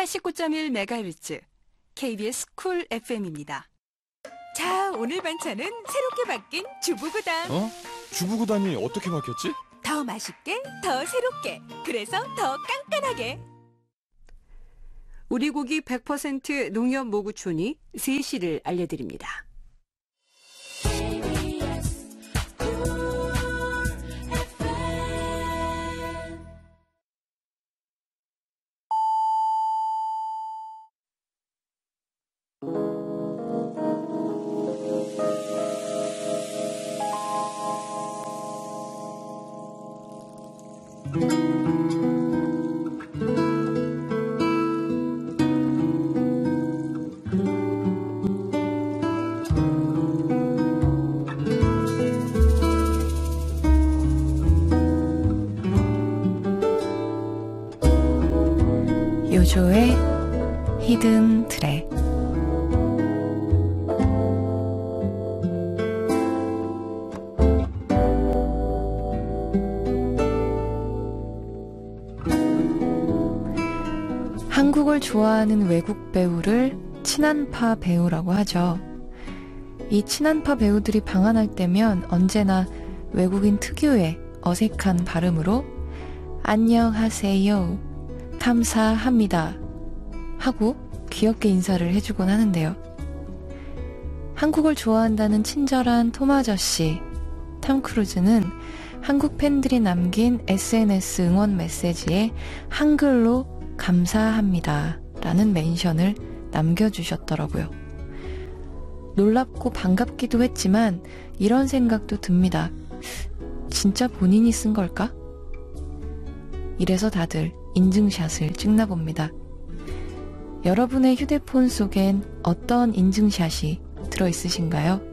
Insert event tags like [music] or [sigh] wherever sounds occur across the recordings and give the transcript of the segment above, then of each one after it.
89.1MHz KBS 쿨 FM입니다. 자, 오늘 반찬은 새롭게 바뀐 주부구단. 어? 주부구단이 어떻게 바뀌었지? 더 맛있게, 더 새롭게, 그래서 더 깐깐하게. 우리 고기 100% 농협 모구촌이 3시를 알려드립니다. 좋아하는 외국 배우를 친한파 배우라고 하죠. 이 친한파 배우들이 방한할 때면 언제나 외국인 특유의 어색한 발음으로 안녕하세요. 감사합니다. 하고 귀엽게 인사를 해주곤 하는데요. 한국을 좋아한다는 친절한 톰 아저씨, 탐 크루즈는 한국 팬들이 남긴 SNS 응원 메시지에 한글로 감사합니다. 라는 멘션을 남겨주셨더라고요. 놀랍고 반갑기도 했지만 이런 생각도 듭니다. 진짜 본인이 쓴 걸까? 이래서 다들 인증샷을 찍나 봅니다. 여러분의 휴대폰 속엔 어떤 인증샷이 들어있으신가요?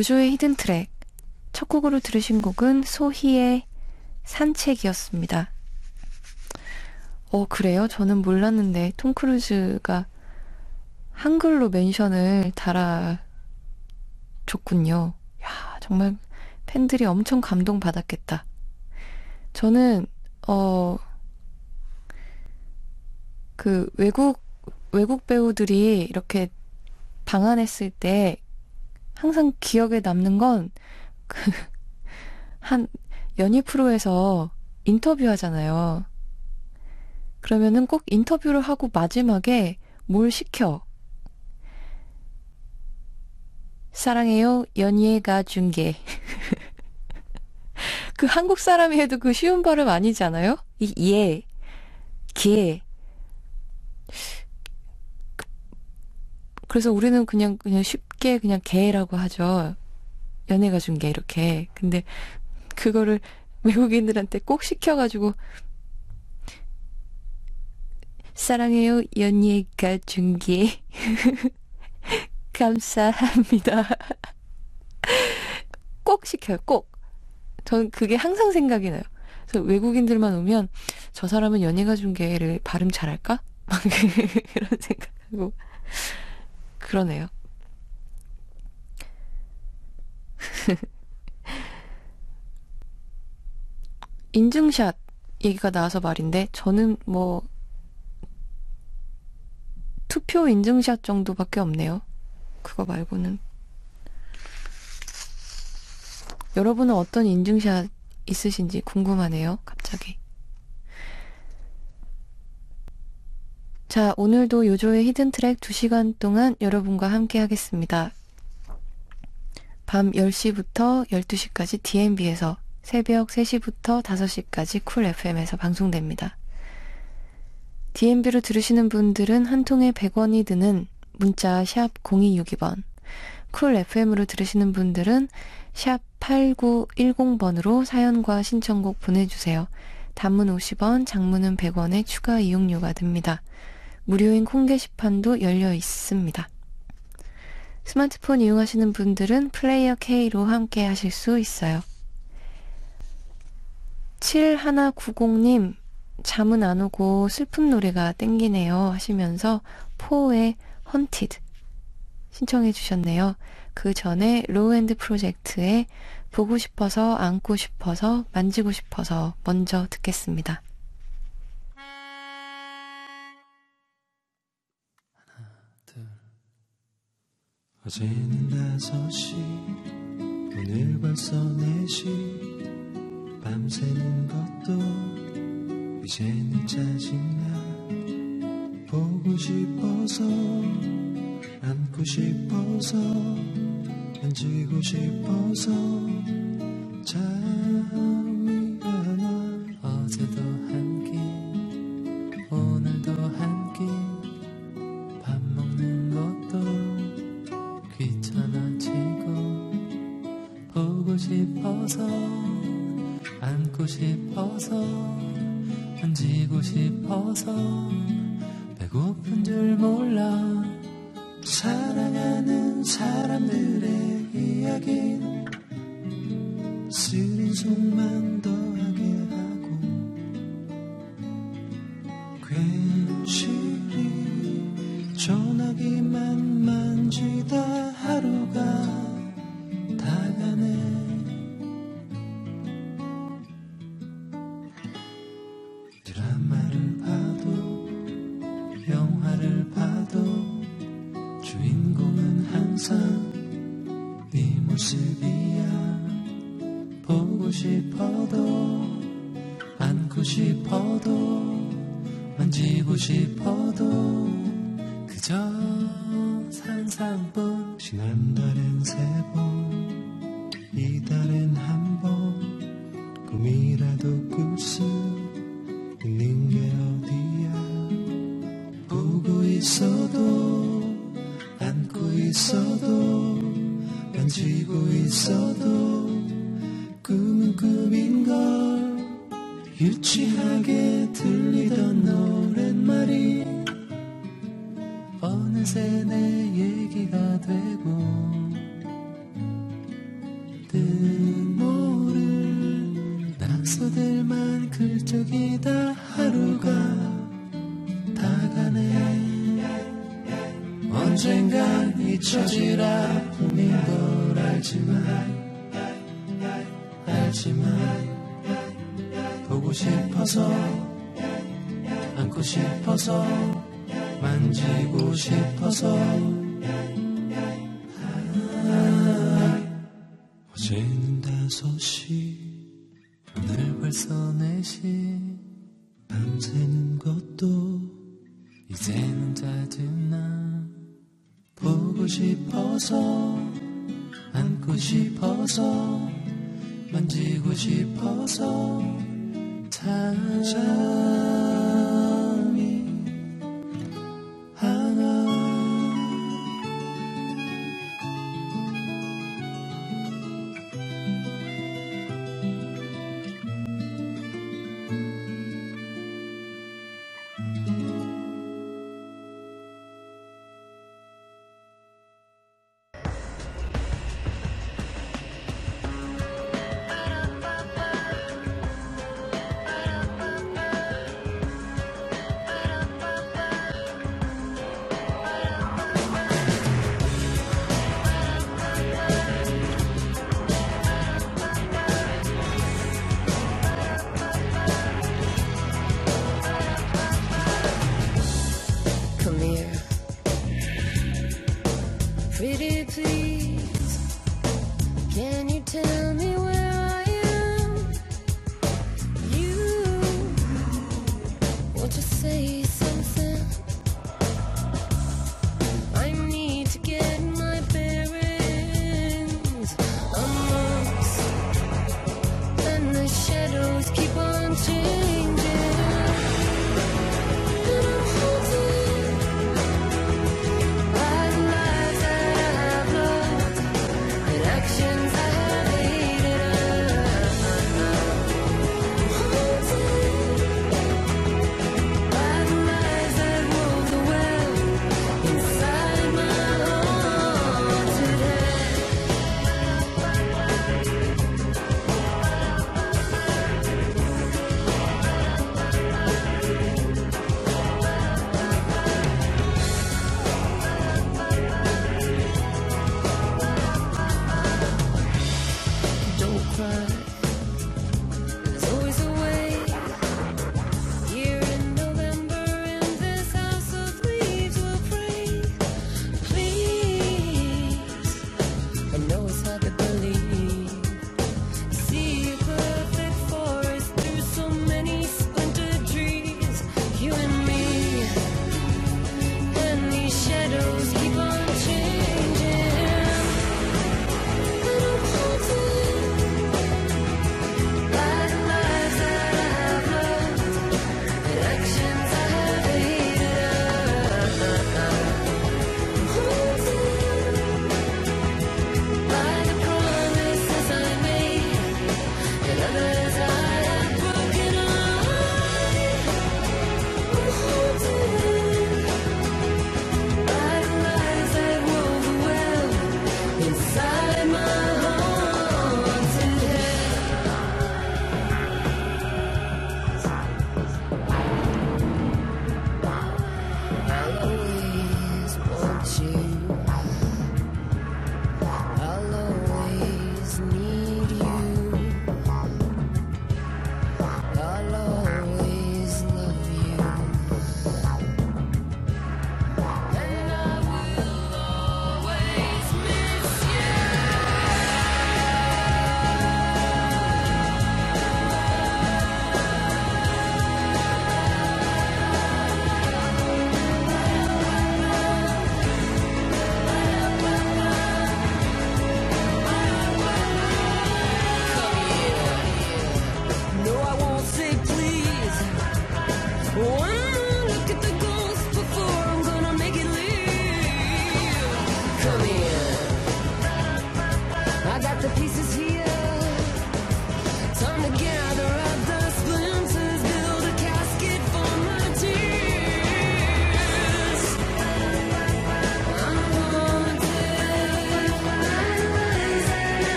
요조의 hidden track. 첫 곡으로 들으신 곡은 소히의 산책이었습니다. 어, 그래요? 저는 몰랐는데, 톰 크루즈가 한글로 mention을 달아줬군요. 야, 정말 팬들이 엄청 감동받았겠다. 저는, 어, 그 외국, 외국 배우들이 이렇게 방한했을 때 항상 기억에 남는 건 그, 한, 연예 프로에서 인터뷰 하잖아요. 그러면은 꼭 인터뷰를 하고 마지막에 뭘 시켜. 사랑해요, 연예가 중계. [laughs] 그 한국 사람이 해도 그 쉬운 발음 아니지 않아요? 이, 예, 게. 그래서 우리는 그냥, 그냥 쉽게 그냥 개라고 하죠. 연예가 중계, 이렇게. 근데 그거를 [laughs] 외국인들한테 꼭 시켜가지고, 사랑해요, 연예가 중계. [laughs] 감사합니다. [laughs] 꼭 시켜요, 꼭. 저는 그게 항상 생각이 나요. 그래서 외국인들만 오면 저 사람은 연예가 중계를 발음 잘할까? 막 그런 생각하고 그러네요. [laughs] 인증샷 얘기가 나와서 말인데 저는 뭐 투표 인증샷 정도밖에 없네요. 그거 말고는 여러분은 어떤 인증샷 있으신지 궁금하네요. 갑자기. 자, 오늘도 요조의 hidden track 2시간 동안 여러분과 함께 하겠습니다. 밤 10시부터 12시까지 DMB에서 새벽 3시부터 5시까지 쿨 FM에서 방송됩니다. DMB로 들으시는 분들은 한 통에 100원이 드는 문자 샵 0262번, 쿨 FM으로 들으시는 분들은 샵 8910번으로 사연과 신청곡 보내주세요. 단문 50원, 장문은 100원의 추가 이용료가 듭니다. 무료인 콩 게시판도 열려 있습니다. 스마트폰 이용하시는 분들은 플레이어 K로 함께 하실 수 있어요. 7190님, 잠은 안 오고 슬픈 노래가 땡기네요 하시면서 Poe의 Haunted 신청해 주셨네요. 그 전에 Low-End Project의 보고 싶어서 안고 싶어서 만지고 싶어서 먼저 듣겠습니다. 어제는 다섯 시 오늘 벌써 네시 밤새는 것도 이제는 짜증나 보고 싶어서 안고 싶어서 만지고 싶어서 이제는 다 됐나. 보고 싶어서 안고 싶어서 만지고 싶어서 찾아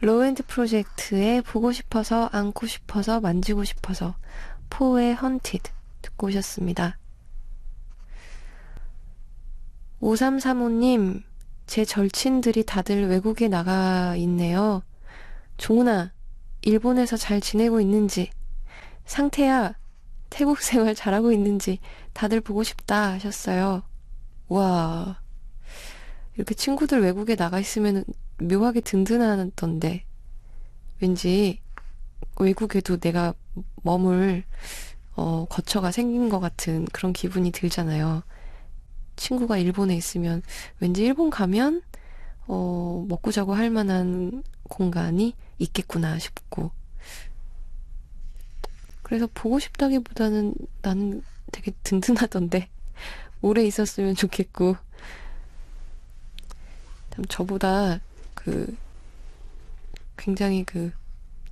Low-End Project의 보고 싶어서 안고 싶어서 만지고 싶어서 Poe의 Haunted 듣고 오셨습니다. 5335님, 제 절친들이 다들 외국에 나가 있네요. 종훈아, 일본에서 잘 지내고 있는지, 상태야, 태국 생활 잘하고 있는지 다들 보고 싶다 하셨어요. 와, 이렇게 친구들 외국에 나가 있으면 묘하게 든든하던데, 왠지 외국에도 내가 머물, 어, 거처가 생긴 것 같은 그런 기분이 들잖아요. 친구가 일본에 있으면 왠지 일본 가면 어, 먹고 자고 할 만한 공간이 있겠구나 싶고 그래서 보고 싶다기보다는 나는 되게 든든하던데 [laughs] 오래 있었으면 좋겠고 참 저보다 그 굉장히 그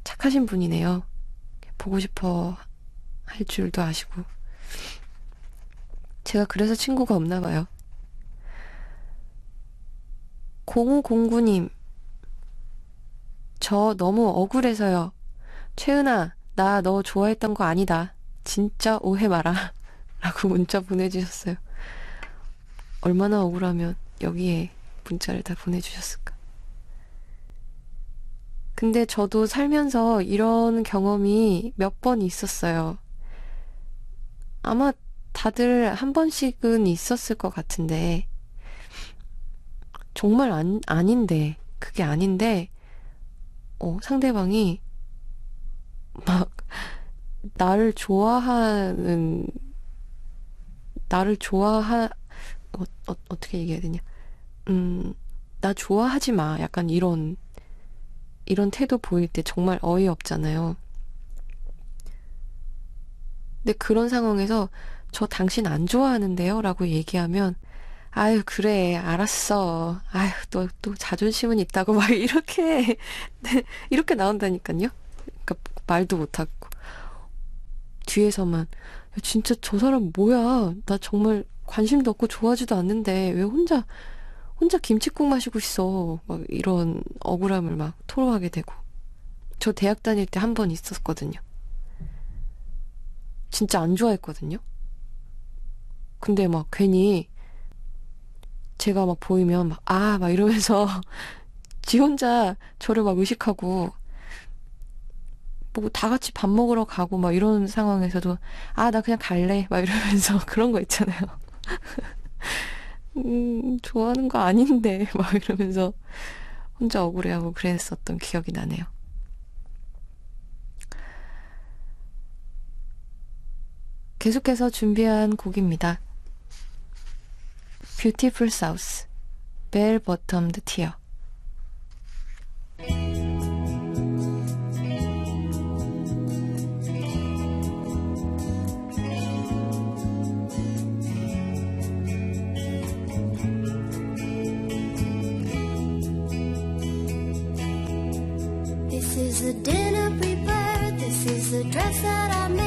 착하신 분이네요. 보고 싶어 할 줄도 아시고 제가 그래서 친구가 없나 봐요. 0509님, 저 너무 억울해서요. 최은아, 나 너 좋아했던 거 아니다. 진짜 오해 마라. [laughs] 라고 문자 보내주셨어요. 얼마나 억울하면 여기에 문자를 다 보내주셨을까. 근데 저도 살면서 이런 경험이 몇 번 있었어요. 아마 다들 한 번씩은 있었을 것 같은데, 정말 안, 아닌데, 그게 아닌데, 어, 상대방이 막, 나를 좋아하는, 나를 좋아하, 어, 어, 어떻게 얘기해야 되냐. 음, 나 좋아하지 마. 약간 이런, 이런 태도 보일 때 정말 어이없잖아요. 근데 그런 상황에서 저 당신 안 좋아하는데요? 라고 얘기하면, 아유, 그래, 알았어. 아유, 또, 또 자존심은 있다고 막 [laughs] 이렇게, 네, 이렇게 나온다니까요? 그러니까 말도 못하고. 뒤에서만, 야, 진짜 저 사람 뭐야? 나 정말 관심도 없고 좋아하지도 않는데, 왜 혼자, 혼자 김치국 마시고 있어. 막 이런 억울함을 막 토로하게 되고. 저 대학 다닐 때 한 번 있었거든요. 진짜 안 좋아했거든요. 근데 막 괜히 제가 막 보이면 막, 아, 막 이러면서 [laughs] 지 혼자 저를 막 의식하고 뭐 다 같이 밥 먹으러 가고 막 이런 상황에서도 아, 나 그냥 갈래. 막 이러면서 [laughs] 그런 거 있잖아요. 음, 좋아하는 거 아닌데. [laughs] 막 이러면서 혼자 억울해하고 그랬었던 기억이 나네요. 계속해서 준비한 곡입니다. Beautiful South, Bell Bottomed Tear. A dinner prepared. This is a dress that I made.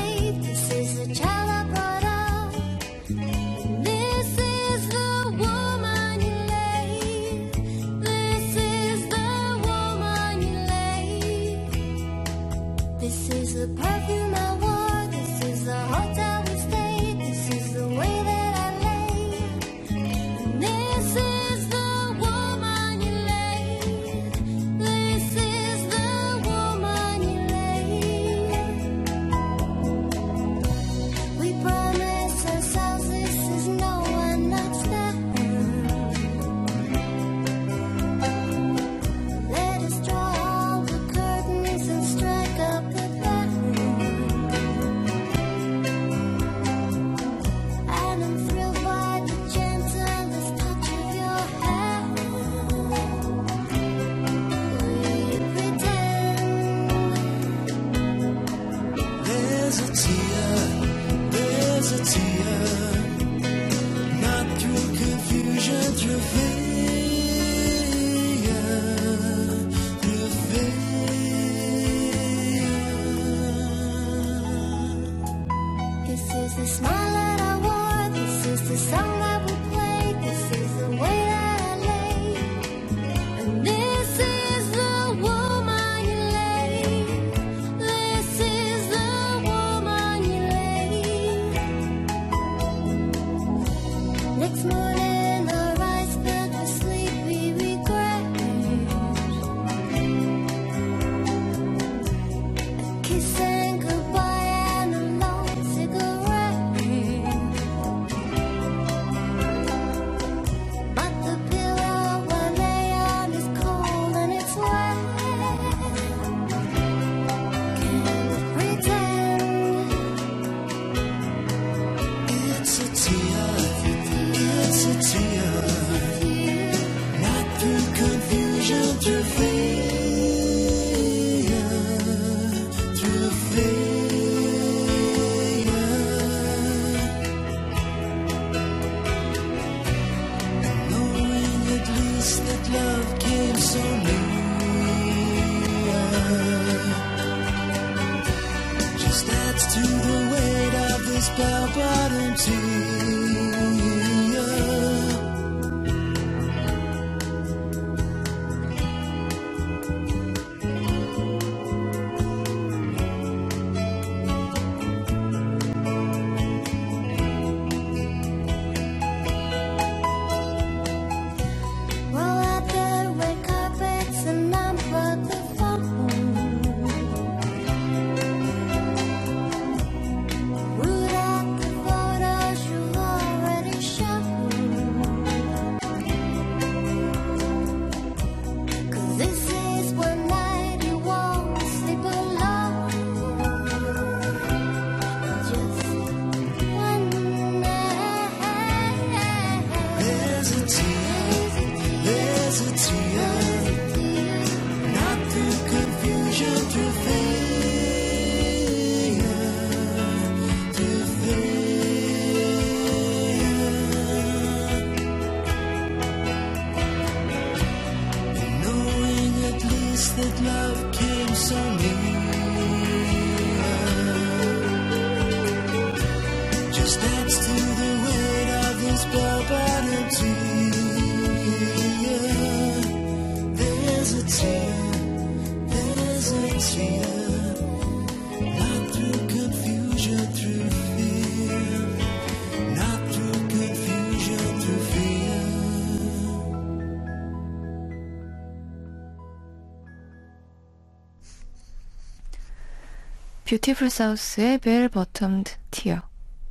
Beautiful South의 Bell Bottomed Tear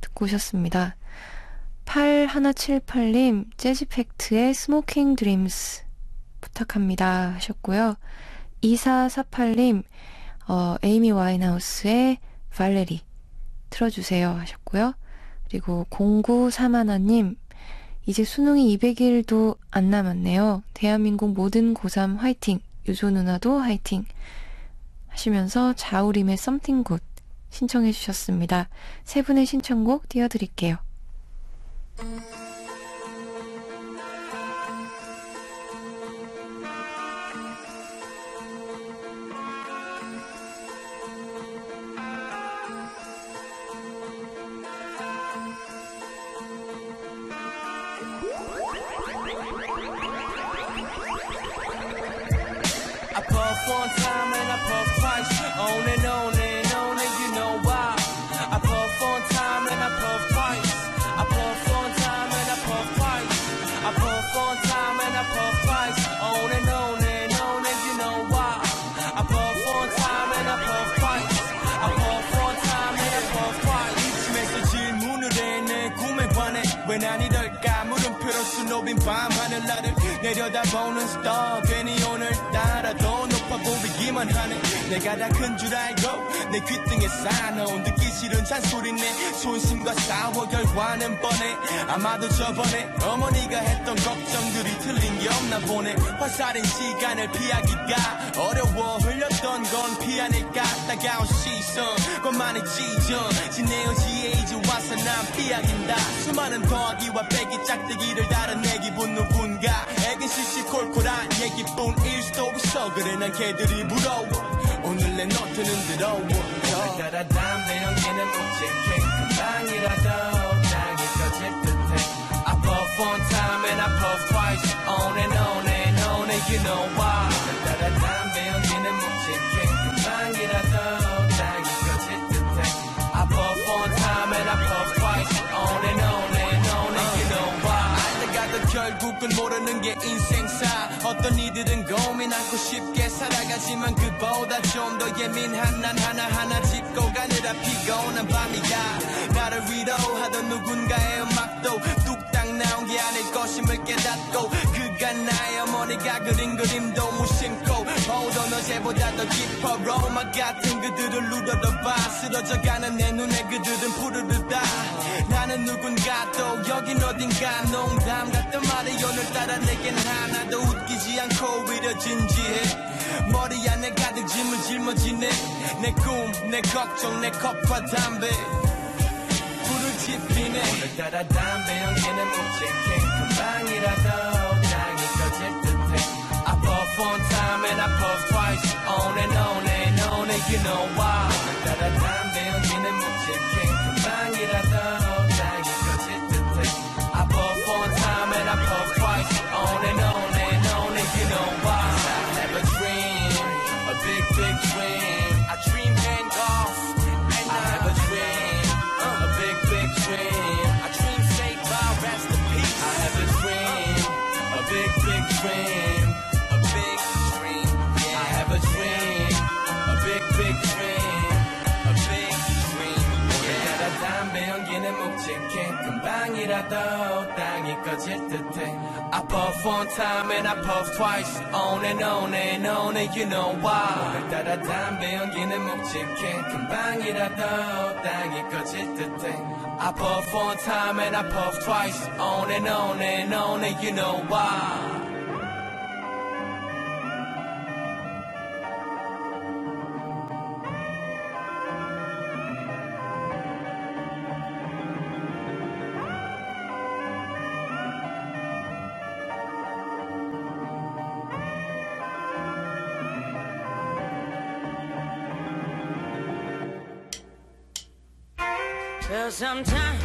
듣고 오셨습니다. 8178님 Jazzyfact의 Smoking Dreams 부탁합니다 하셨고요. 2448님 어, Amy Winehouse의 Valerie 틀어주세요 하셨고요. 그리고 0931님 이제 수능이 200일도 안 남았네요. 대한민국 모든 고3 화이팅 유조 누나도 화이팅 하시면서 자우림의 Something Good 신청해 주셨습니다. 세 분의 신청곡 띄워드릴게요. 수놓인 밤하늘 나를 내려다보는 스타 괜히 오늘따라 더 높아 보이기만 하네. 내가 다 큰 줄 알고 내 귓등에 쌓아놓은 듣기 싫은 잔소리 내 손심과 싸워 결과는 뻔해. 아마도 저번에 어머니가 했던 걱정들이 틀린 게 없나 보네. 화살인 시간을 피하기가 어려워 흘렸던 건 피 아닐까 따가운 시선 것만의 이제 와서 난 이야긴다. 수많은 더하기와 빼기 짝대기를 다른 내 기분 누군가. 애긴 시시콜콜한 얘기뿐일 수도 있어. 그래 난 걔들이 부러워. 오늘 내 노트는 더러워 오늘따라 담배 연기는 묵직해 금방이라도. 땅이 꺼질 듯해. I puff one time and I puff twice. On and on and on and you know why. 오늘따라 담배 연기 모르는 게 인생사. 어떤 이들은 고민 않고 쉽게 살아가지만 그보다 좀 더 예민한 난 하나하나 짚고 가느라 피곤한 밤이야 나를 위로하던 누군가의 음악도 뚝딱 나온 게 아닐 것임을 깨닫고 그가 나의 어머니가 그린 그림도 어제보다 더 깊어 로마 같은 그들을 누려다봐. 쓰러져가는 내 눈에 그들은 푸르르다. 나는 누군가 또 여긴 어딘가. 농담 같은 말이 오늘따라 내겐 하나도 웃기지 않고 오히려 진지해 머리 안에 가득 짐을 짊어지네. 내 꿈, 내 걱정, 내 컵과 담배. 불을 지피네. 오늘따라 담배 연기는 묵직해 금방이라도. 땅이 꺼질 듯해 I puff one time and I puff twice on and on and on and you know why. Da -da -da 금방이라도 땅이 꺼질 듯해 I puff one time and I puff twice on and on and on and you know why 오늘따라 담배 연기는 묵직해 금방이라도 땅이 꺼질 듯해 I puff one time and I puff twice on and on and on and you know why Sometimes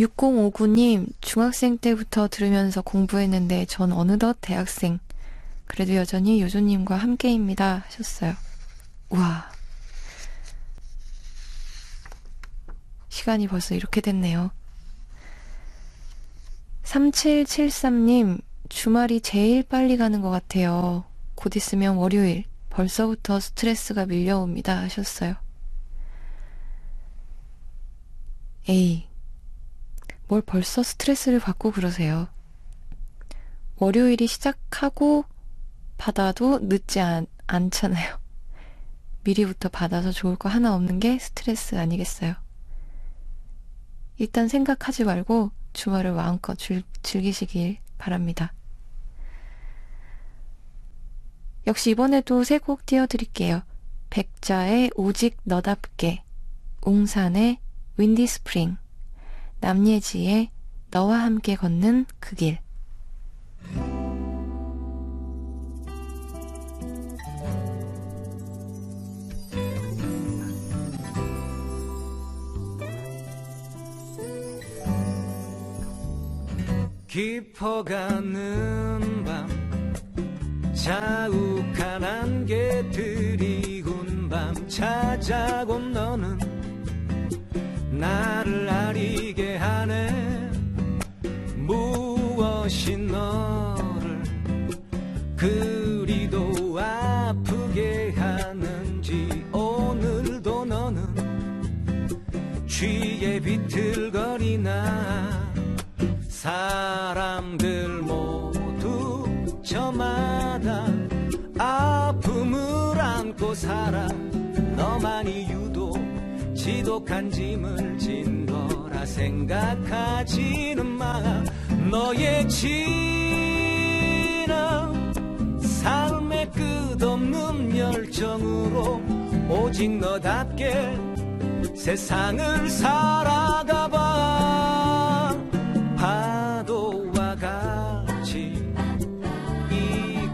(6059님) 중학생 때부터 들으면서 공부했는데 전 어느덧 대학생. 그래도 여전히 요조님과 함께입니다. 하셨어요. 우와. 시간이 벌써 이렇게 됐네요. 3773님 주말이 제일 빨리 가는 것 같아요. 곧 있으면 월요일. 벌써부터 스트레스가 밀려옵니다. 하셨어요. 에이 뭘 벌써 스트레스를 받고 그러세요. 월요일이 시작하고 받아도 늦지 않, 않잖아요. [laughs] 미리부터 받아서 좋을 거 하나 없는 게 스트레스 아니겠어요. 일단 생각하지 말고 주말을 마음껏 즐, 즐기시길 바랍니다. 역시 이번에도 세 곡 띄워드릴게요. 백자의 오직 너답게, 웅산의 윈디 스프링, 남예지의 너와 함께 걷는 그 길. 깊어가는 밤 자욱한 안개 들이군 밤 찾아온 너는 나를 아리게 하네. 무엇이 너를 그리도 아프게 하는지 오늘도 너는 취해 비틀거리나. 사람들 모두 저마다 아픔을 안고 살아. 너만이 유독 지독한 짐을 진 거라 생각하지는 마. 너의 진한 삶의 끝없는 열정으로 오직 너답게 세상을 살아가봐. 파도와 같이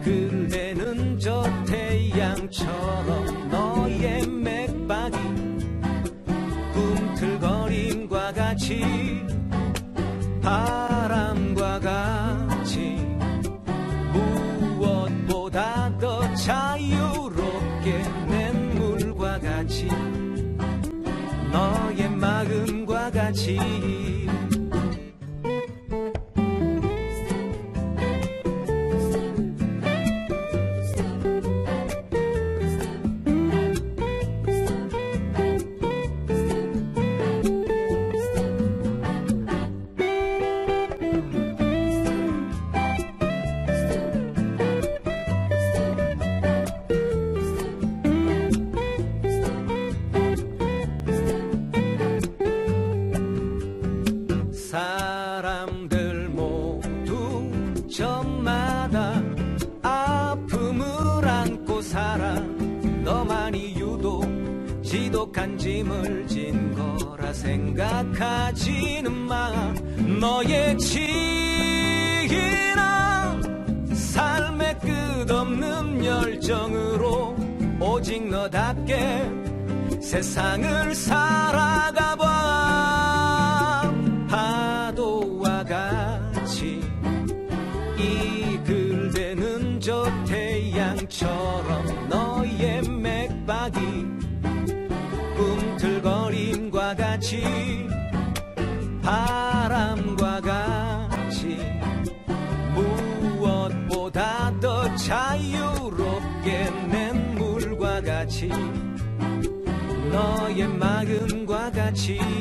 이끌대는 저 태양처럼 바람과 같이 무엇보다 더 자유롭게 냇물과 같이 너의 마음과 같이 세상을 살 마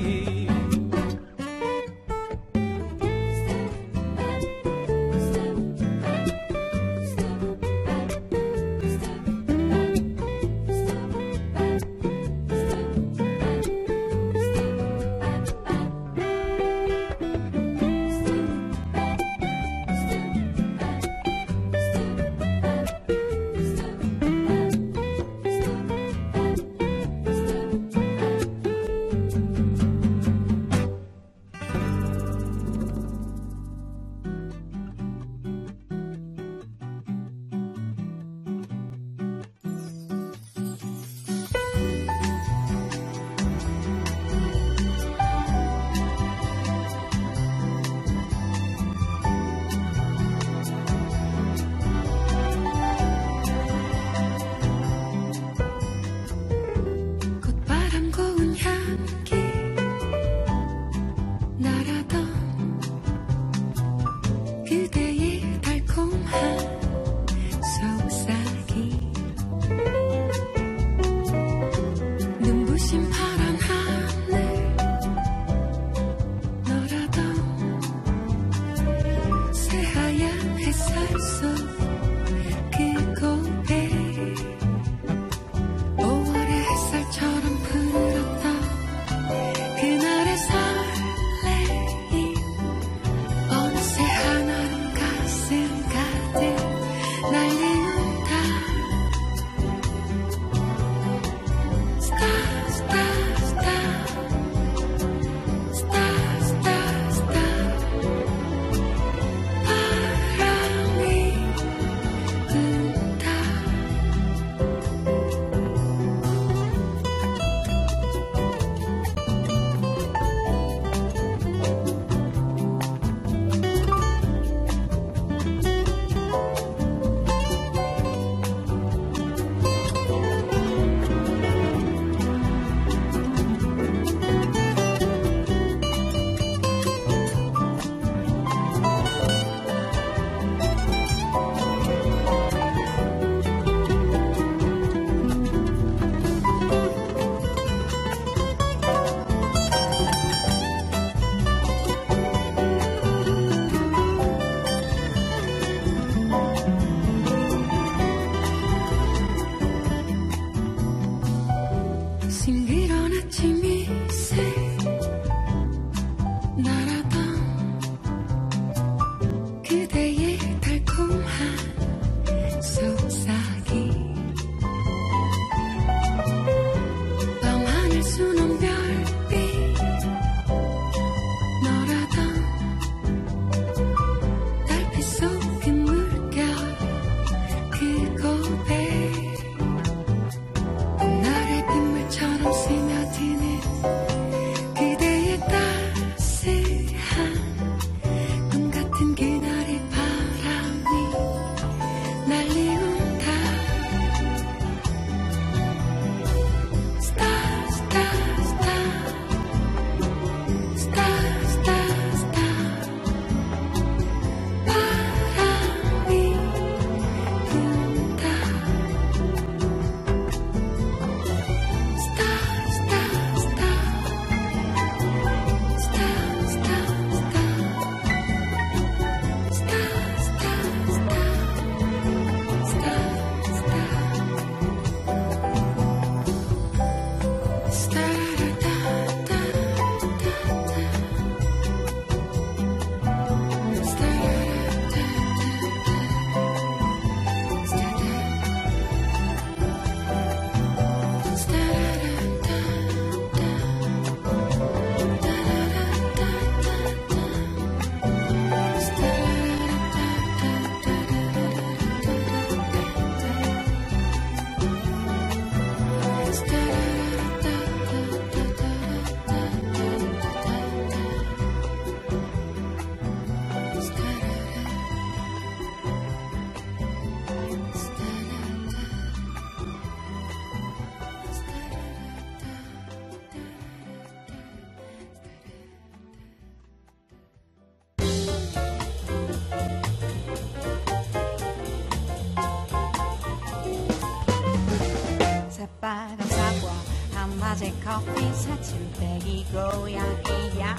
같이 사춘대기 고양이야.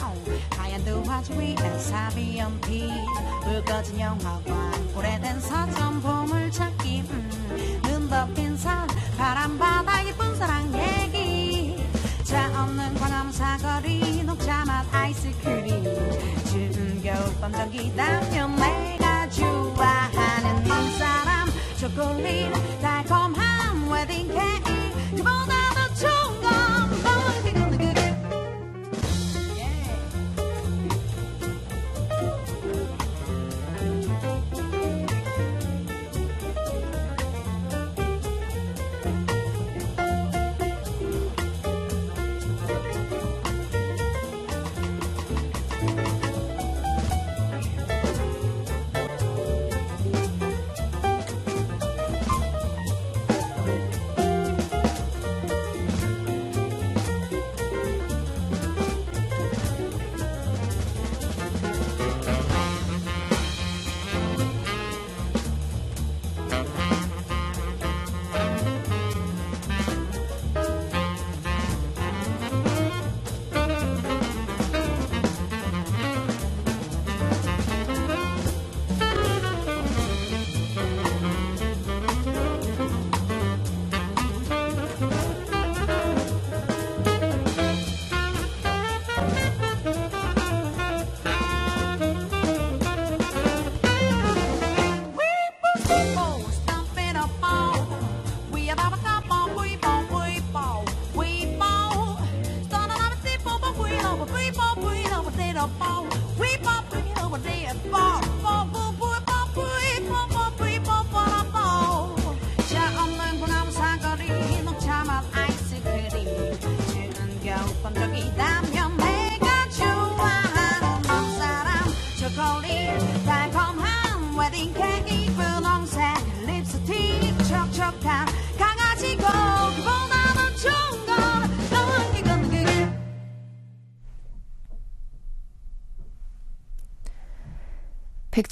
하얀 화지 위에 사비연 피불 꺼진 영화관 오래된 서점 보물찾기. 음, 눈 덮인 산 바람 바다 예쁜 사랑 얘기. 차 없는 광화문 사거리 녹차맛 아이스크림. 겨울밤 전기다면 내가 좋아하는 눈사람. 초콜릿 달콤한 웨딩 케이크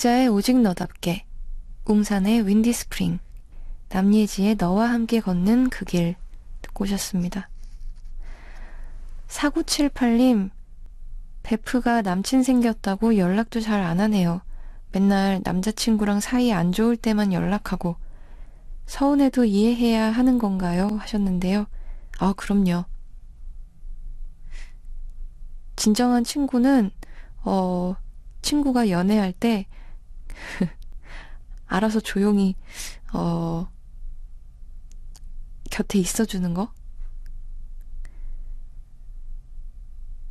백자의 오직 너답게, 웅산의 Windy Spring, 남예지의 너와 함께 걷는 그 길 듣고 오셨습니다. 4978님, 베프가 남친 생겼다고 연락도 잘 안 하네요. 맨날 남자친구랑 사이 안 좋을 때만 연락하고, 서운해도 이해해야 하는 건가요? 하셨는데요. 아, 그럼요. 진정한 친구는, 어, 친구가 연애할 때, [laughs] 알아서 조용히, 어, 곁에 있어주는 거?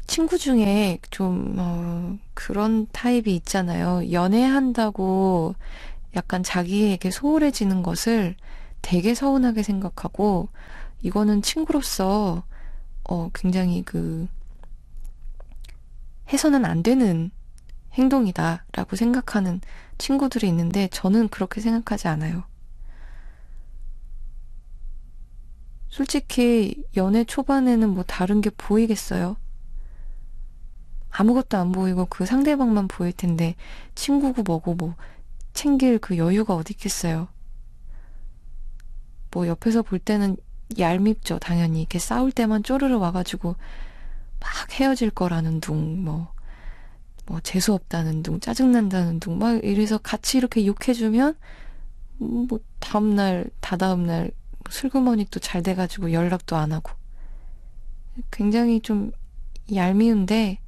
친구 중에 좀, 어, 그런 타입이 있잖아요. 연애한다고 약간 자기에게 소홀해지는 것을 되게 서운하게 생각하고, 이거는 친구로서, 어, 굉장히 그, 해서는 안 되는 행동이다라고 생각하는 친구들이 있는데, 저는 그렇게 생각하지 않아요. 솔직히 연애 초반에는 뭐 다른 게 보이겠어요? 아무것도 안 보이고 그 상대방만 보일 텐데 친구고 뭐고 뭐 챙길 그 여유가 어디 있겠어요. 뭐 옆에서 볼 때는 얄밉죠, 당연히. 이렇게 싸울 때만 쪼르르 와가지고 막 헤어질 거라는 둥, 뭐, 뭐 재수 없다는 둥, 짜증 난다는 둥, 막 이래서 같이 이렇게 욕해주면 음, 뭐 다음 날, 다다음 날 슬그머니 또 잘 돼가지고 연락도 안 하고. 굉장히 좀 얄미운데,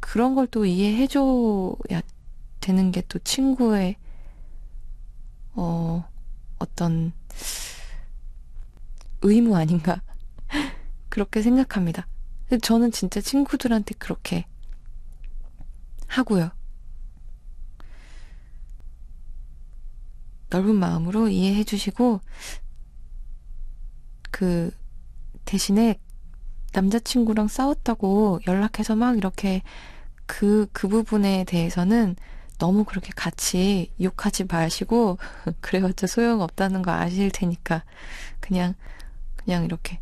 그런 걸 또 이해해줘야 되는 게 또 친구의, 어, 어떤 의무 아닌가. [laughs] 그렇게 생각합니다. 저는 진짜 친구들한테 그렇게 하고요. 넓은 마음으로 이해해 주시고, 그, 대신에 남자친구랑 싸웠다고 연락해서 막 이렇게 그, 그 부분에 대해서는 너무 그렇게 같이 욕하지 마시고, [laughs] 그래봤자 소용없다는 거 아실 테니까, 그냥, 그냥 이렇게,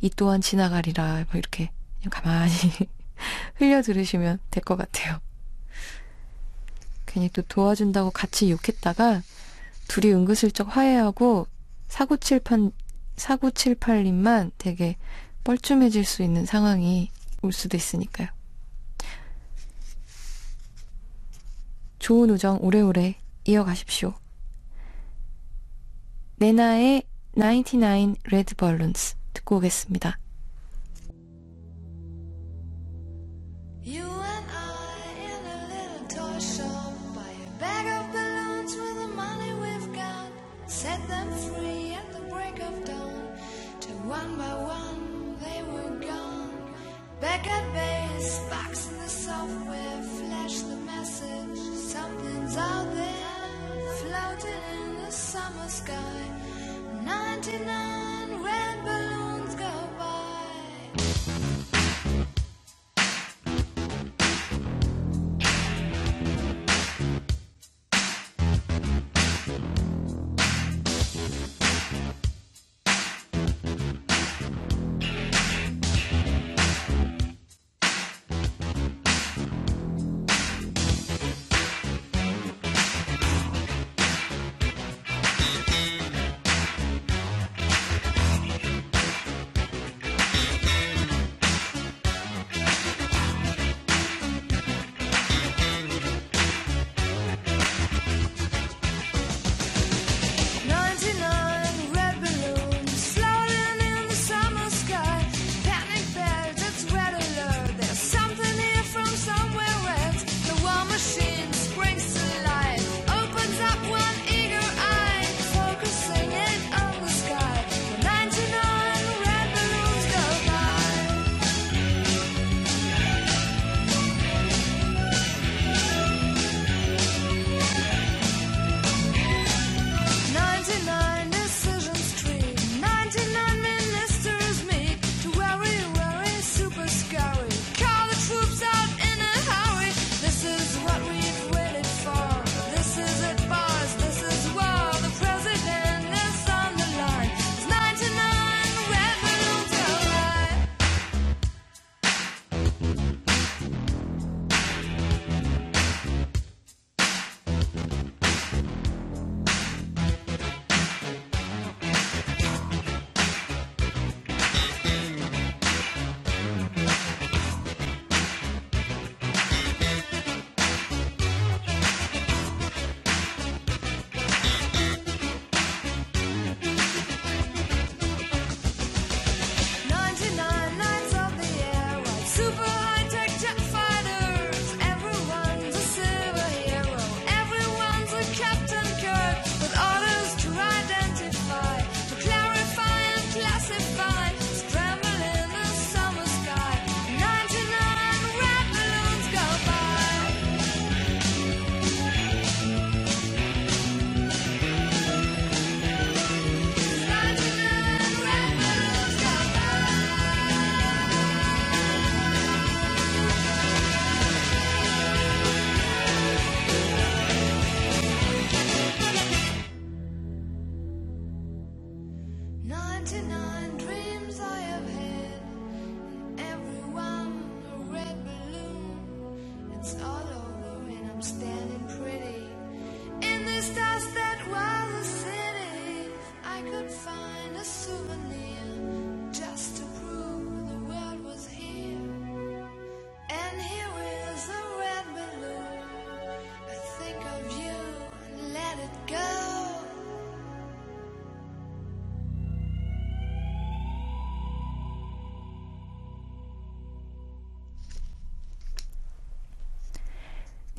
이 또한 지나가리라, 뭐 이렇게, 그냥 가만히 [laughs] 흘려 들으시면 될 것 같아요. 괜히 또 도와준다고 같이 욕했다가, 둘이 은근슬쩍 화해하고, 사고칠판, 4978님만 되게 뻘쭘해질 수 있는 상황이 올 수도 있으니까요. 좋은 우정 오래오래 이어가십시오. 네나의 99 레드 벌룬스 듣고 오겠습니다. Box in the software, flash the message. Something's out there, floating in the summer sky. 99 red balloons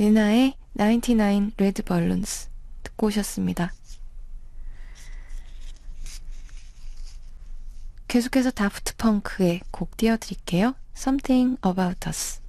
네나의 99 레드 벌룬스 듣고 오셨습니다. 계속해서 다프트 펑크의 곡 띄워드릴게요. Something About Us.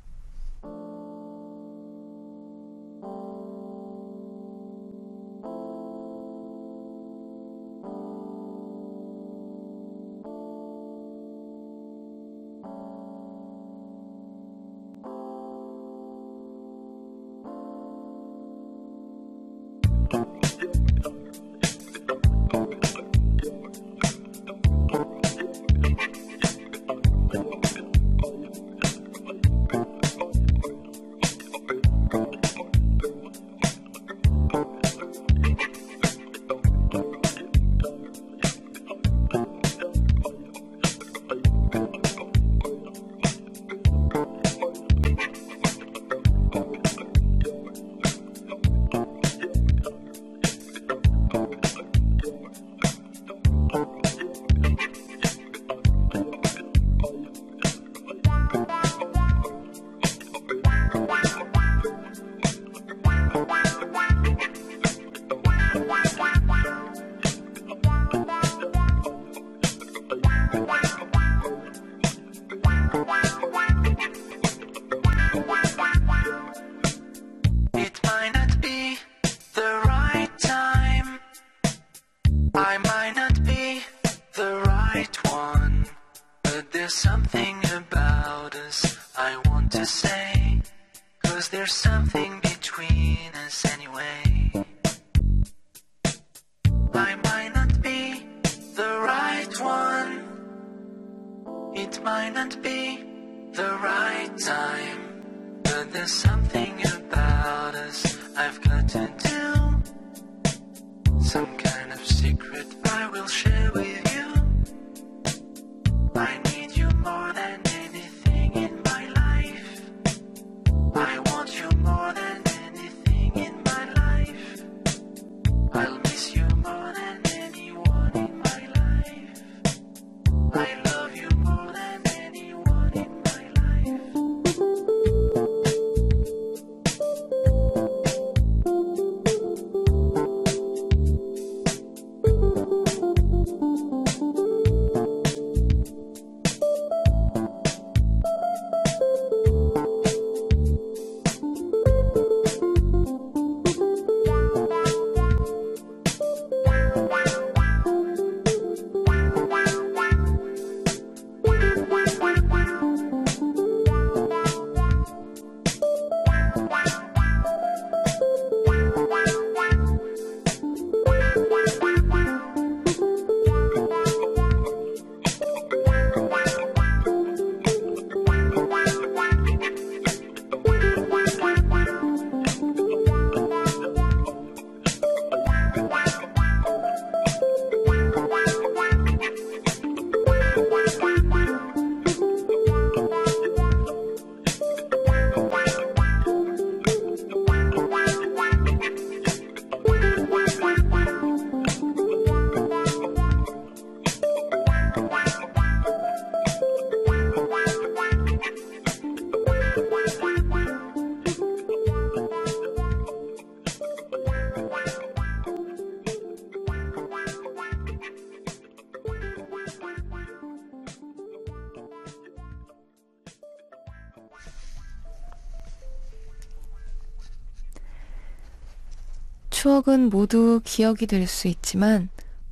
추억은 모두 기억이 될 수 있지만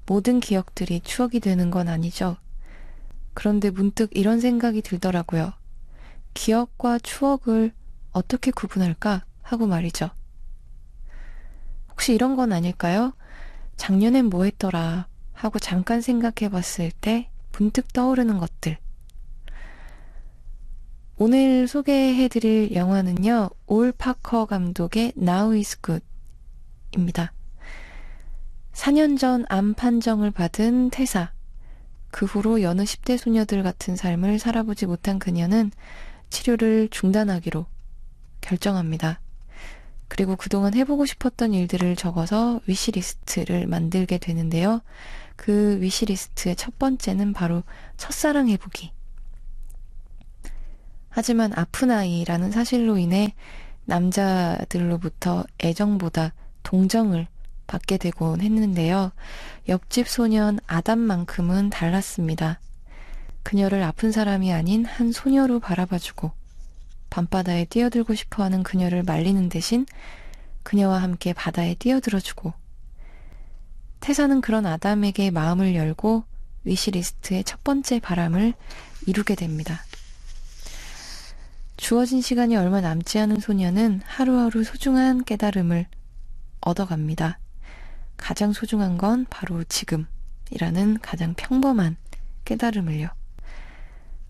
모든 기억들이 추억이 되는 건 아니죠. 그런데 문득 이런 생각이 들더라고요. 기억과 추억을 어떻게 구분할까 하고 말이죠. 혹시 이런 건 아닐까요? 작년엔 뭐 했더라 하고 잠깐 생각해 봤을 때 문득 떠오르는 것들. 오늘 소개해 드릴 영화는요, 올 파커 감독의 Now is Good 입니다. 4년 전 암 판정을 받은 태사. 그 후로 여느 10대 소녀들 같은 삶을 살아보지 못한 그녀는 치료를 중단하기로 결정합니다. 그리고 그동안 해보고 싶었던 일들을 적어서 위시리스트를 만들게 되는데요. 그 위시리스트의 첫 번째는 바로 첫사랑 해보기. 하지만 아픈 아이라는 사실로 인해 남자들로부터 애정보다 동정을 받게 되곤 했는데요. 옆집 소년 아담만큼은 달랐습니다. 그녀를 아픈 사람이 아닌 한 소녀로 바라봐주고 밤바다에 뛰어들고 싶어 하는 그녀를 말리는 대신 그녀와 함께 바다에 뛰어들어주고 태사는 그런 아담에게 마음을 열고 위시리스트의 첫 번째 바람을 이루게 됩니다. 주어진 시간이 얼마 남지 않은 소녀는 하루하루 소중한 깨달음을 얻어갑니다. 가장 소중한 건 바로 지금이라는 가장 평범한 깨달음을요.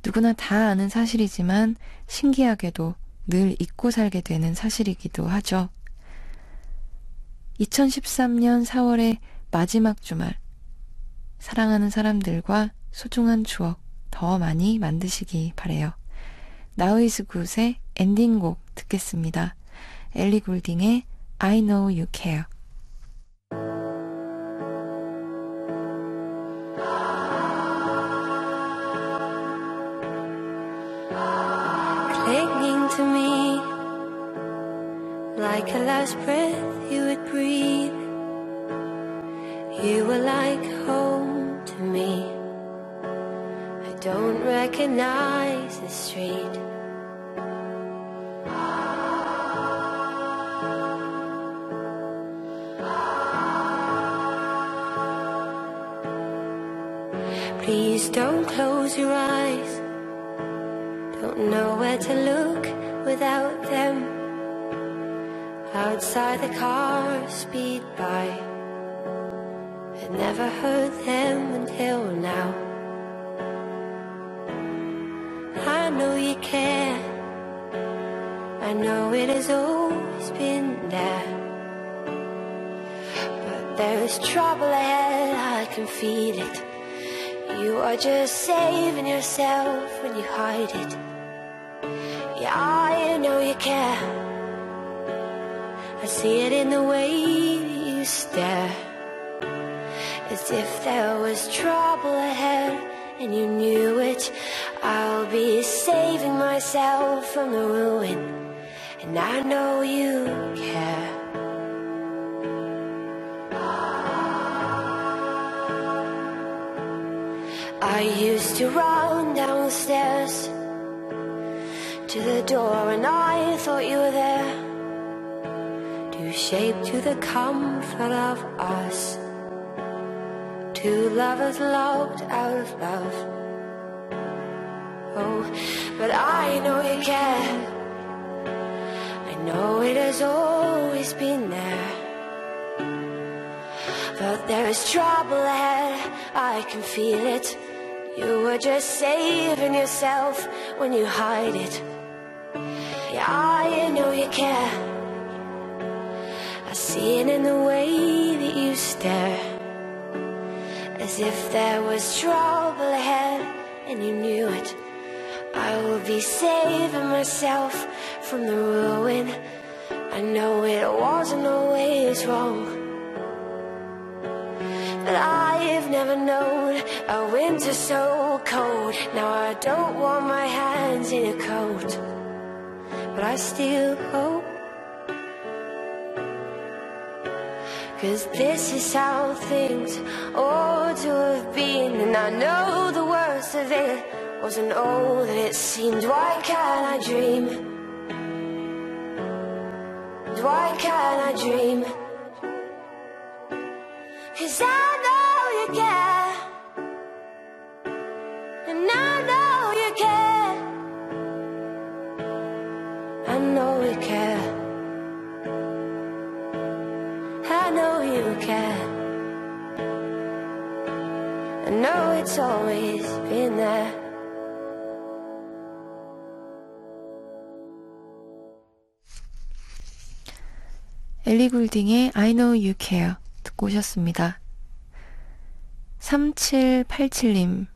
누구나 다 아는 사실이지만 신기하게도 늘 잊고 살게 되는 사실이기도 하죠. 2013년 4월의 마지막 주말, 사랑하는 사람들과 소중한 추억 더 많이 만드시기 바래요. 나우이스 굿의 엔딩곡 듣겠습니다. 엘리 골딩의 I know you care. clinging to me like a last breath you would breathe. You were like home to me. I don't recognize the street. Close your eyes. Don't know where to look without them. Outside the cars speed by. I never heard them until now. I know you care. I know it has always been there. But there's trouble ahead, I can feel it. You are just saving yourself when you hide it. Yeah, I know you care. I see it in the way you stare. As if there was trouble ahead and you knew it. I'll be saving myself from the ruin. And I know you care. I used to run down the stairs to the door, and I thought you were there to shape to the comfort of us. Two lovers loved out of love. Oh, but I know you care. I know it has always been there. But there is trouble ahead, I can feel it. You were just saving yourself when you hide it. Yeah, I know you care. I see it in the way that you stare. As if there was trouble ahead and you knew it. I will be saving myself from the ruin. I know it wasn't always wrong. I've never known a winter so cold. Now I don't want my hands in a coat. But I still hope. Cause this is how things ought to have been. And I know the worst of it wasn't all that it seemed. Why can't I dream? Why can't I dream? 엘리 굴딩의 I know you care 듣고 오셨습니다. 3787님,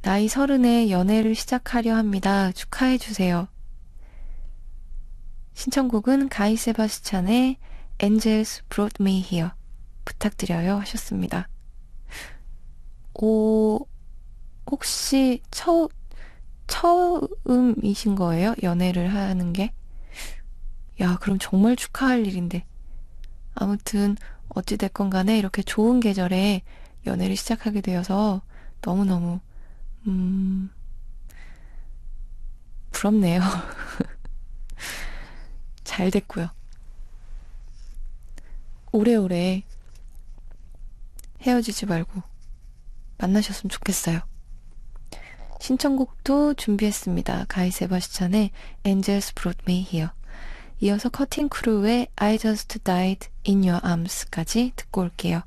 나이 서른에 연애를 시작하려 합니다. 축하해주세요. 신청곡은 가이 세바스찬의 Angels Brought Me Here 부탁드려요 하셨습니다. 오, 혹시 처, 처음이신 거예요? 연애를 하는 게? 야, 그럼 정말 축하할 일인데. 아무튼, 어찌됐건 간에 이렇게 좋은 계절에 연애를 시작하게 되어서 너무너무, 음, 부럽네요. [laughs] 잘 됐고요. 오래오래 헤어지지 말고 만나셨으면 좋겠어요. 신청곡도 준비했습니다. 가이 세바스찬의 Angels Brought Me Here. 이어서 커팅 크루의 I Just Died in Your Arms까지 듣고 올게요.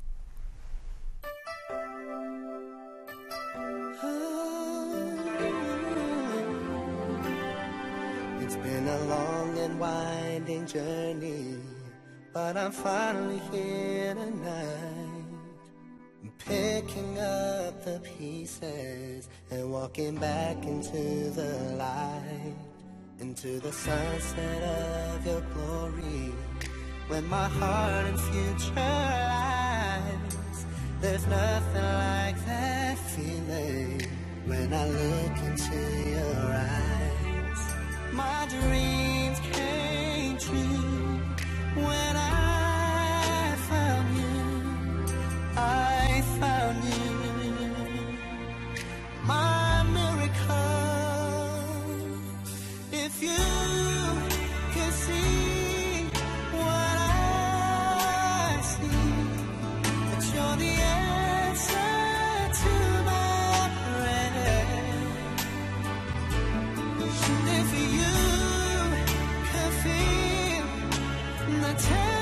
It's been a long and winding journey, but I'm finally here tonight. I'm picking up the pieces and walking back into the light, into the sunset of your glory. When my heart and future lies, there's nothing like that feeling when I look into your eyes. My dreams came true when I found you. I found you. to take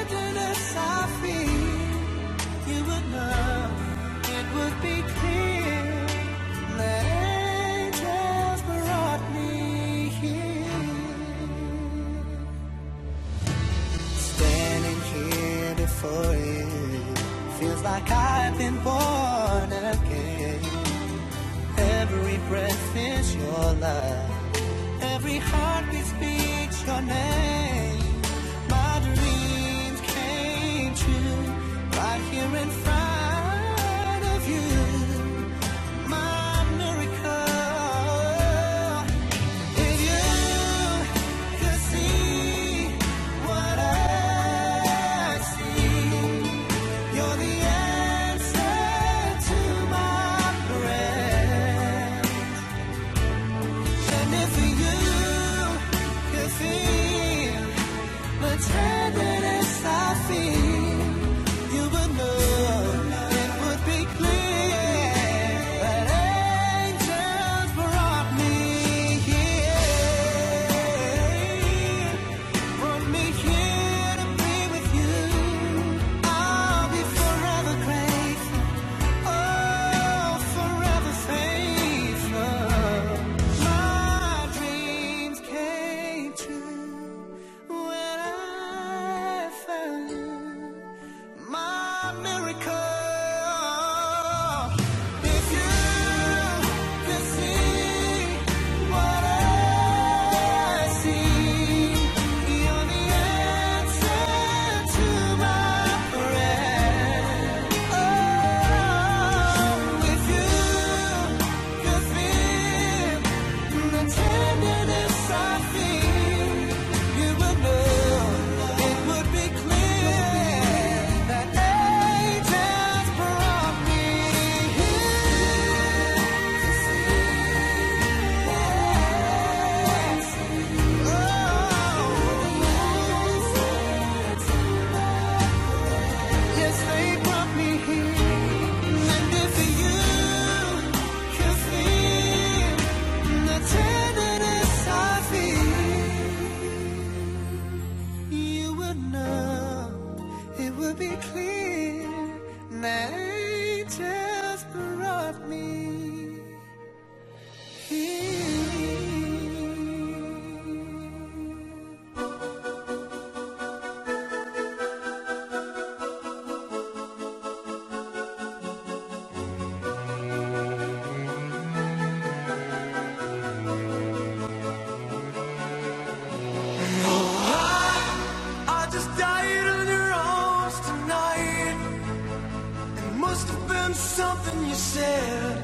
said.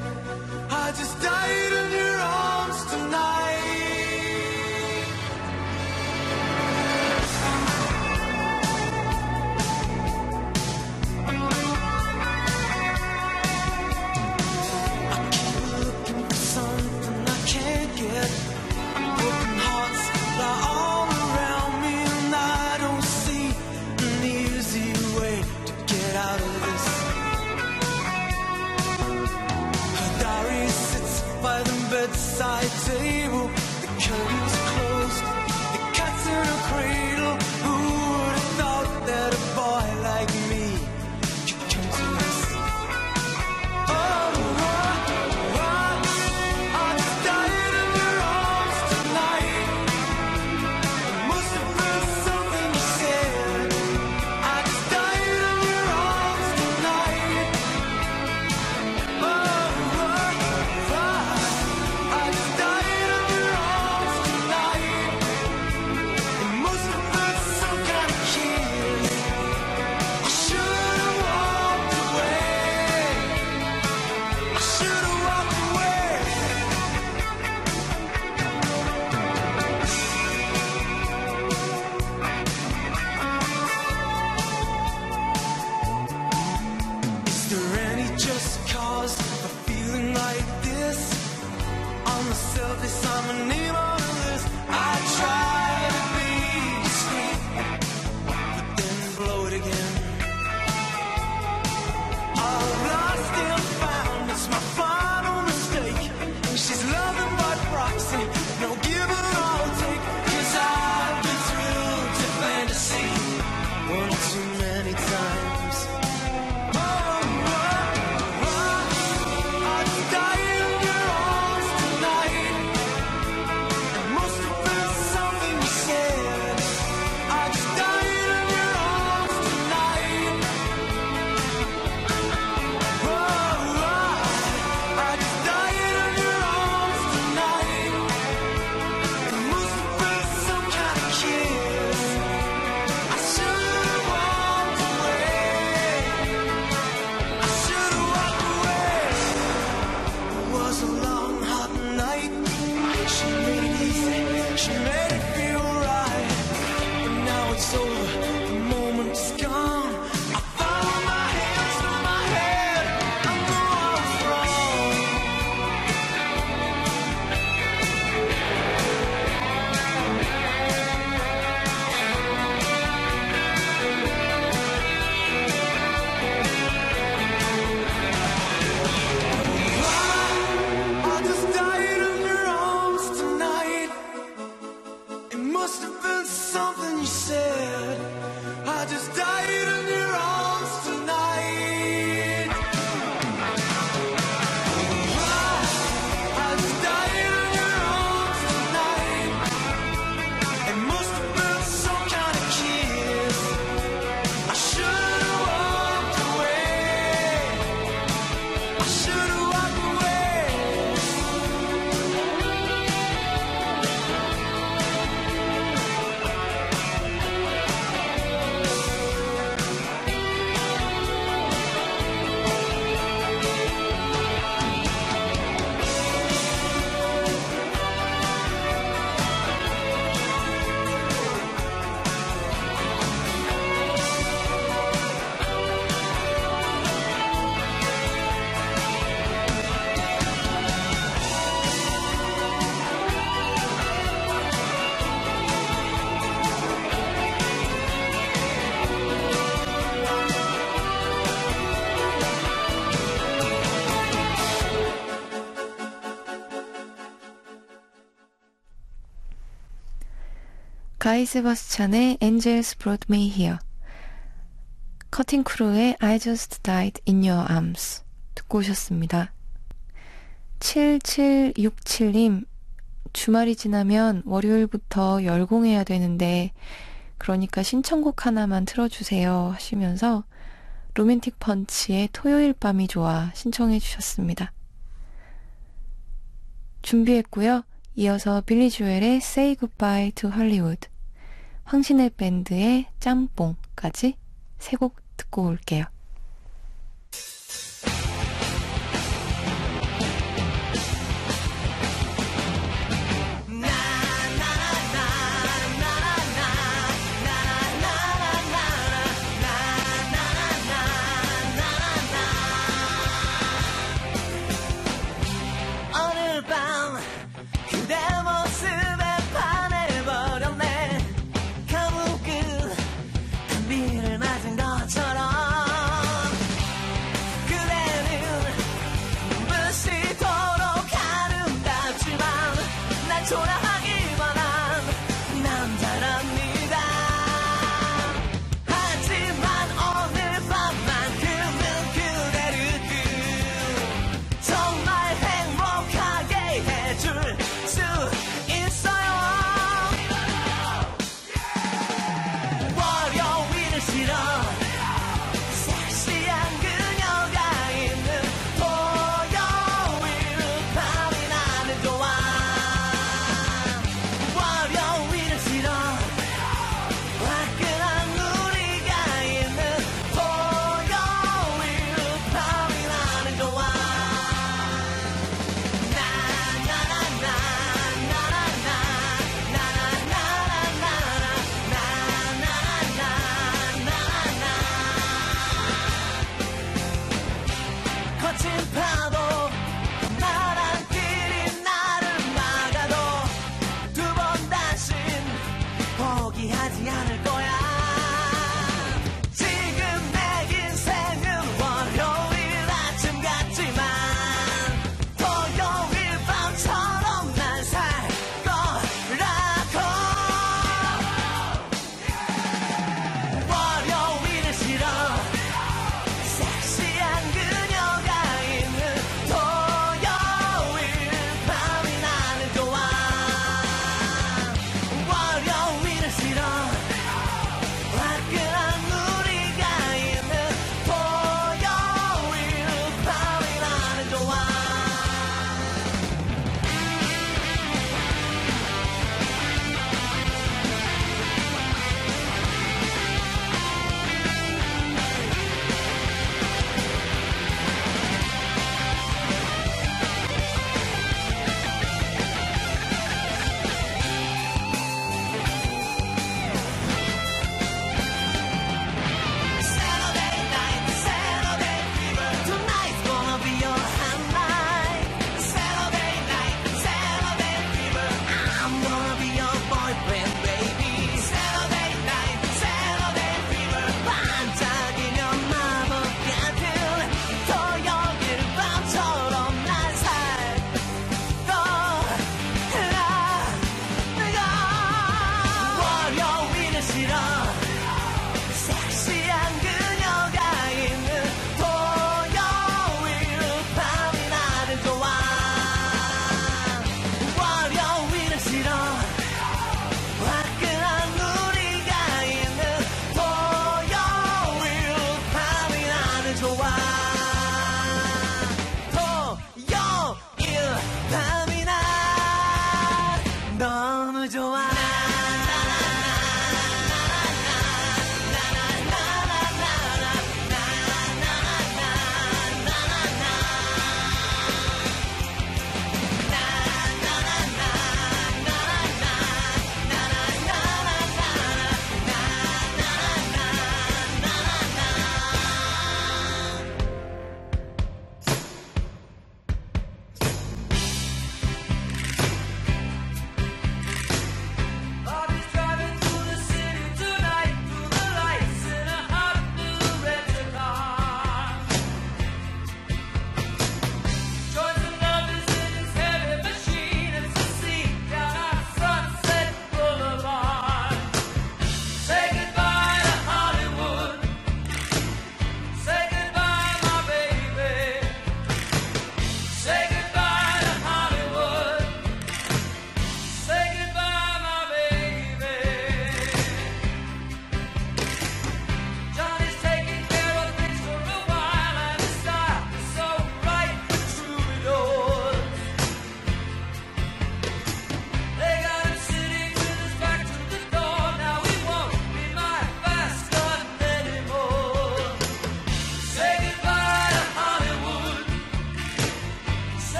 I just died 가이 세바스찬의 Angels Brought Me Here 커팅 크루의 I Just Died in Your Arms 듣고 오셨습니다. 7767님 주말이 지나면 월요일부터 열공해야 되는데 그러니까 신청곡 하나만 틀어주세요 하시면서 로맨틱 펀치의 토요일 밤이 좋아 신청해 주셨습니다. 준비했고요. 이어서 빌리 조엘의 Say Goodbye to Hollywood, 황신의 밴드의 짬뽕까지 세 곡 듣고 올게요.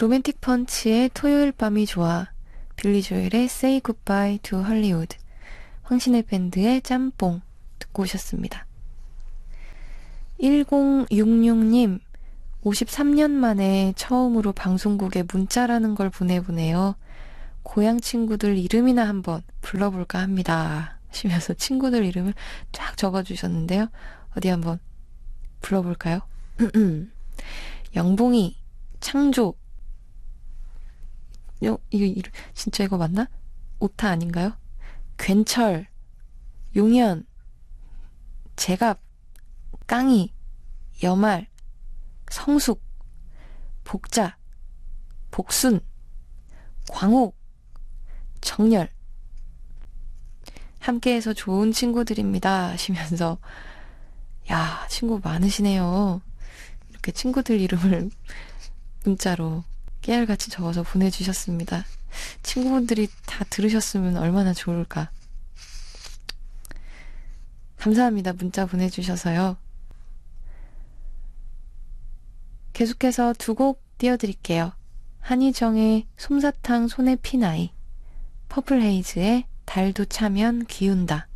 로맨틱 펀치의 토요일 밤이 좋아, 빌리 조엘의 Say Goodbye to Hollywood, 황신의 밴드의 짬뽕 듣고 오셨습니다. 1066님, 53년 만에 처음으로 방송국에 문자라는 걸 보내보네요. 고향 친구들 이름이나 한번 불러볼까 합니다. 하시면서 친구들 이름을 쫙 적어주셨는데요. 어디 한번 불러볼까요? [clears throat] 영봉이, 창조, 요, 이거, 이름, 진짜 이거 맞나? 오타 아닌가요? 괜철, 용현, 제갑, 깡이, 여말, 성숙, 복자, 복순, 광옥, 정열. 함께해서 좋은 친구들입니다. 하시면서, 야, 친구 많으시네요. 이렇게 친구들 이름을 [laughs] 문자로 깨알같이 적어서 보내주셨습니다. 친구분들이 다 들으셨으면 얼마나 좋을까. 감사합니다. 문자 보내주셔서요. 계속해서 두 곡 띄워드릴게요. 한희정의 솜사탕 손에 피나이, 퍼플 헤이즈의 달도 차면 기운다.